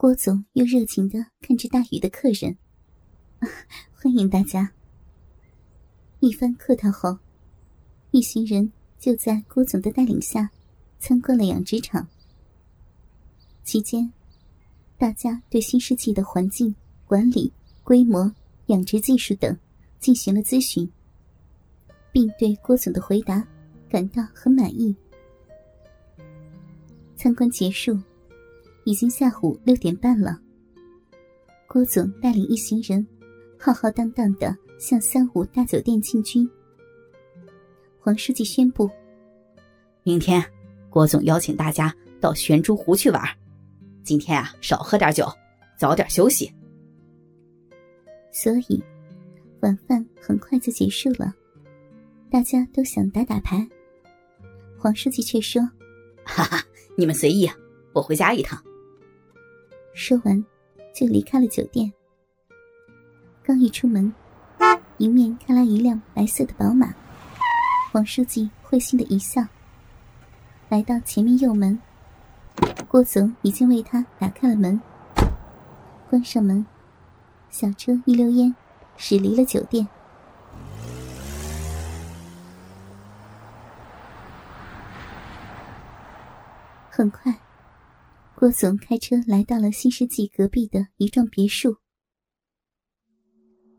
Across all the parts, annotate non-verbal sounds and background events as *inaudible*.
郭总又热情的看着大雨的客人，*laughs* 欢迎大家。一番客套后，一行人就在郭总的带领下参观了养殖场。期间，大家对新世纪的环境管理、规模、养殖技术等进行了咨询，并对郭总的回答感到很满意。参观结束，已经下午六点半了。郭总带领一行人浩浩荡荡的向三五大酒店进军。黄书记宣布：“明天，郭总邀请大家到玄珠湖去玩。今天啊，少喝点酒，早点休息。”所以，晚饭很快就结束了。大家都想打打牌，黄书记却说：“哈哈。”你们随意啊，我回家一趟。说完，就离开了酒店。刚一出门，迎面开来一辆白色的宝马。王书记会心的一笑，来到前面右门，郭总已经为他打开了门。关上门，小车一溜烟驶离了酒店。很快，郭总开车来到了新世纪隔壁的一幢别墅。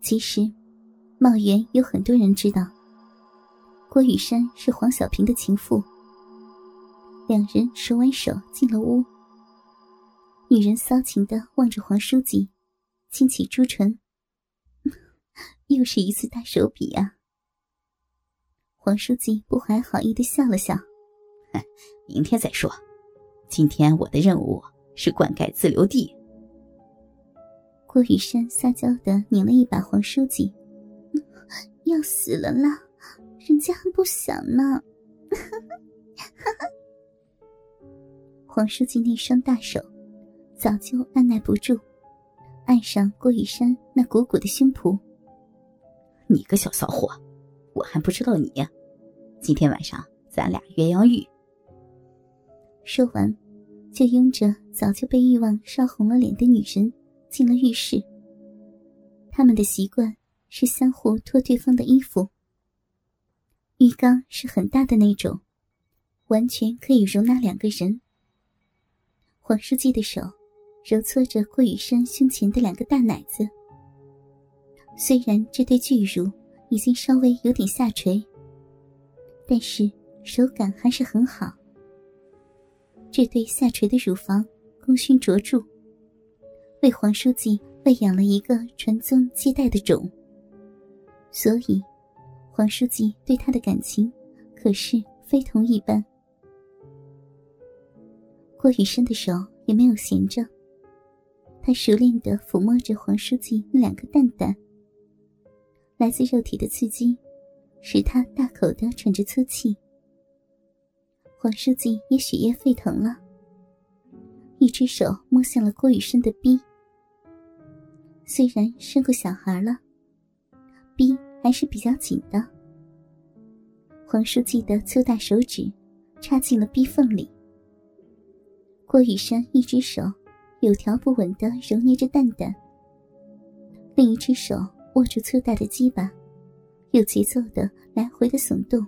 其实，茂园有很多人知道，郭雨山是黄小平的情妇。两人手挽手进了屋，女人骚情的望着黄书记，亲启朱唇，*laughs* 又是一次大手笔啊！黄书记不怀好意的笑了笑：“ *laughs* 明天再说。”今天我的任务是灌溉自留地。郭雨山撒娇的拧了一把黄书记，要死了啦！人家还不想呢。*laughs* 黄书记那双大手早就按耐不住，按上郭雨山那鼓鼓的胸脯。你个小骚货，我还不知道你！今天晚上咱俩鸳鸯浴。说完。就拥着早就被欲望烧红了脸的女人进了浴室。他们的习惯是相互脱对方的衣服。浴缸是很大的那种，完全可以容纳两个人。黄书记的手揉搓着顾雨生胸前的两个大奶子，虽然这对巨乳已经稍微有点下垂，但是手感还是很好。这对下垂的乳房功勋卓著，为黄书记喂养了一个传宗接代的种。所以，黄书记对他的感情可是非同一般。郭雨生的手也没有闲着，他熟练的抚摸着黄书记那两个蛋蛋。来自肉体的刺激，使他大口的喘着粗气。黄书记也血液沸腾了，一只手摸向了郭雨生的逼。虽然生过小孩了，逼还是比较紧的。黄书记的粗大手指插进了逼缝里。郭雨山一只手有条不紊的揉捏着蛋蛋，另一只手握住粗大的鸡巴，有节奏的来回的耸动。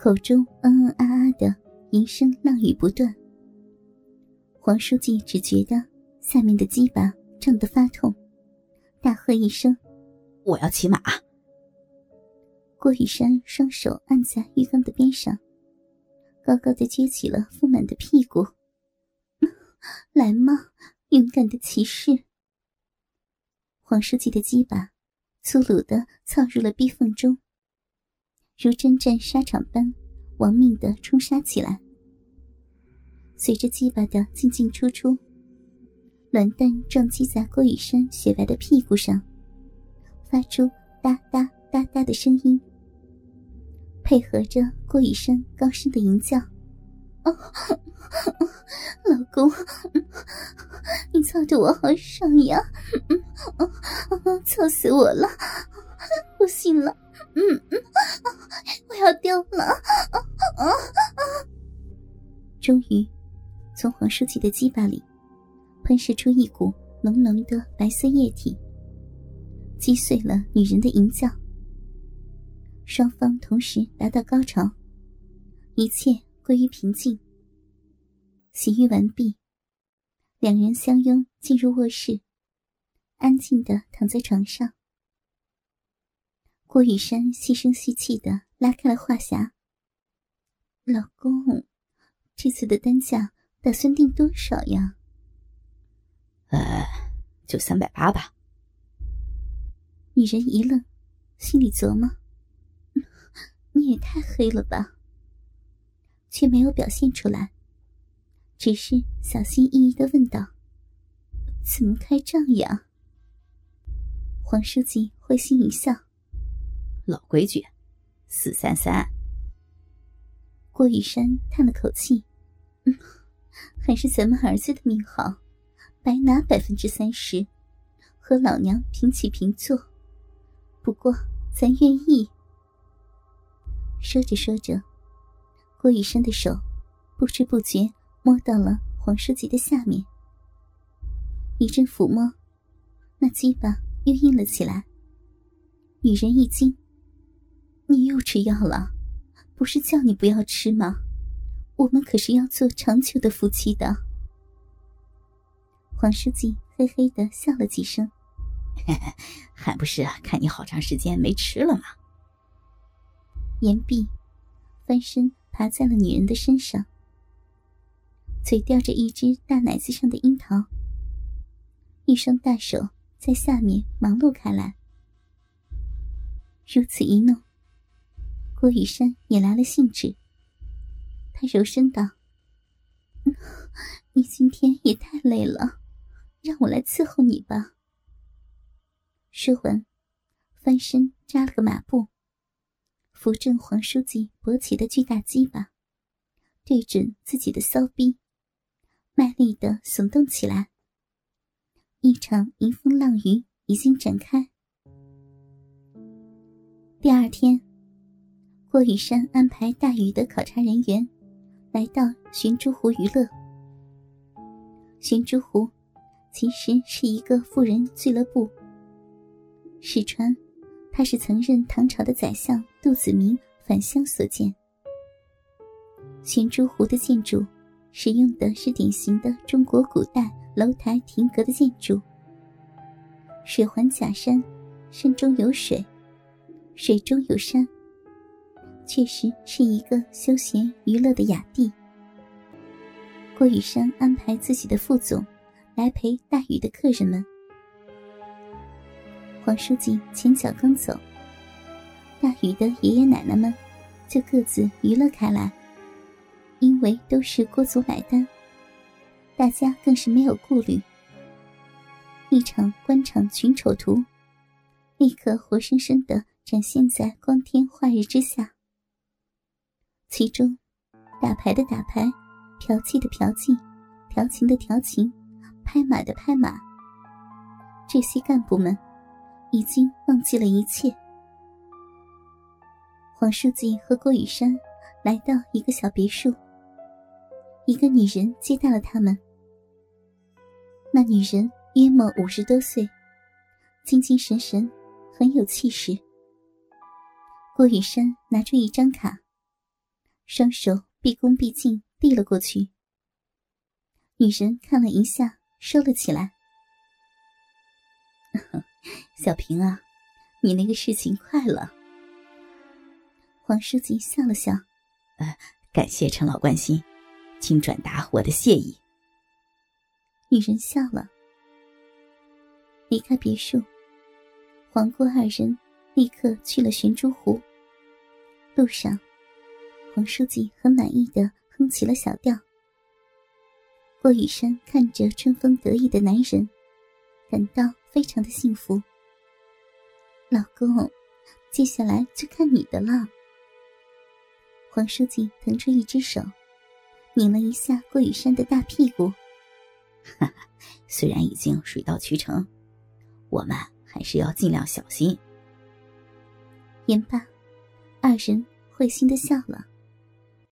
口中嗯嗯啊啊的淫声浪语不断。黄书记只觉得下面的鸡巴胀得发痛，大喝一声：“我要骑马！”郭雨山双手按在浴缸的边上，高高的撅起了丰满的屁股。来嘛，勇敢的骑士！黄书记的鸡巴粗鲁的操入了逼缝中。如征战沙场般，亡命的冲杀起来。随着鸡巴的进进出出，卵蛋撞击在郭雨山雪白的屁股上，发出哒哒哒哒的声音，配合着郭雨山高声的吟叫：“ *laughs* 老公，你操的我好爽呀！操死我了！*laughs* 不行了！”嗯嗯，我要掉了！终于，从黄书记的鸡巴里喷射出一股浓浓的白色液体，击碎了女人的淫叫。双方同时达到高潮，一切归于平静。洗浴完毕，两人相拥进入卧室，安静的躺在床上。郭雨山细声细气的拉开了话匣：“老公，这次的单价打算定多少呀？”呃，就三百八吧。女人一愣，心里琢磨：“你也太黑了吧。”却没有表现出来，只是小心翼翼的问道：“怎么开账呀？”黄书记会心一笑：“老规矩，四三三。”郭雨山叹了口气：“嗯，还是咱们儿子的命好。”白拿百分之三十，和老娘平起平坐。不过咱愿意。说着说着，郭雨山的手不知不觉摸到了黄书记的下面，一阵抚摸，那鸡巴又硬了起来。女人一惊：“你又吃药了？不是叫你不要吃吗？我们可是要做长久的夫妻的。”黄书记嘿嘿的笑了几声，还不是看你好长时间没吃了吗？言毕，翻身爬在了女人的身上，嘴叼着一只大奶子上的樱桃，一双大手在下面忙碌开来。如此一弄，郭雨山也来了兴致。他柔声道：“你今天也太累了。”让我来伺候你吧。说完，翻身扎了个马步，扶正黄书记勃起的巨大鸡巴，对准自己的骚逼，卖力的耸动起来。一场迎风浪雨已经展开。第二天，郭雨山安排大禹的考察人员来到寻珠湖娱乐。寻珠湖。其实是一个富人俱乐部。史传，他是曾任唐朝的宰相杜子明返乡所建。寻珠湖的建筑，使用的是典型的中国古代楼台亭阁的建筑。水环假山，山中有水，水中有山，确实是一个休闲娱乐的雅地。郭雨山安排自己的副总。来陪大禹的客人们。黄书记前脚刚走，大禹的爷爷奶奶们就各自娱乐开来。因为都是郭总买单，大家更是没有顾虑。一场官场群丑图，立刻活生生的展现在光天化日之下。其中，打牌的打牌，嫖妓的嫖妓，调情的调情。拍马的拍马，这些干部们已经忘记了一切。黄书记和郭雨山来到一个小别墅，一个女人接待了他们。那女人约莫五十多岁，精精神神，很有气势。郭雨山拿出一张卡，双手毕恭毕敬递了过去。女神看了一下。收了起来，*laughs* 小平啊，你那个事情快了。黄书记笑了笑，呃，感谢陈老关心，请转达我的谢意。女人笑了，离开别墅，黄郭二人立刻去了玄珠湖。路上，黄书记很满意的哼起了小调。郭雨山看着春风得意的男人，感到非常的幸福。老公，接下来就看你的了。黄书记腾出一只手，拧了一下郭雨山的大屁股。虽然已经水到渠成，我们还是要尽量小心。言罢，二人会心的笑了。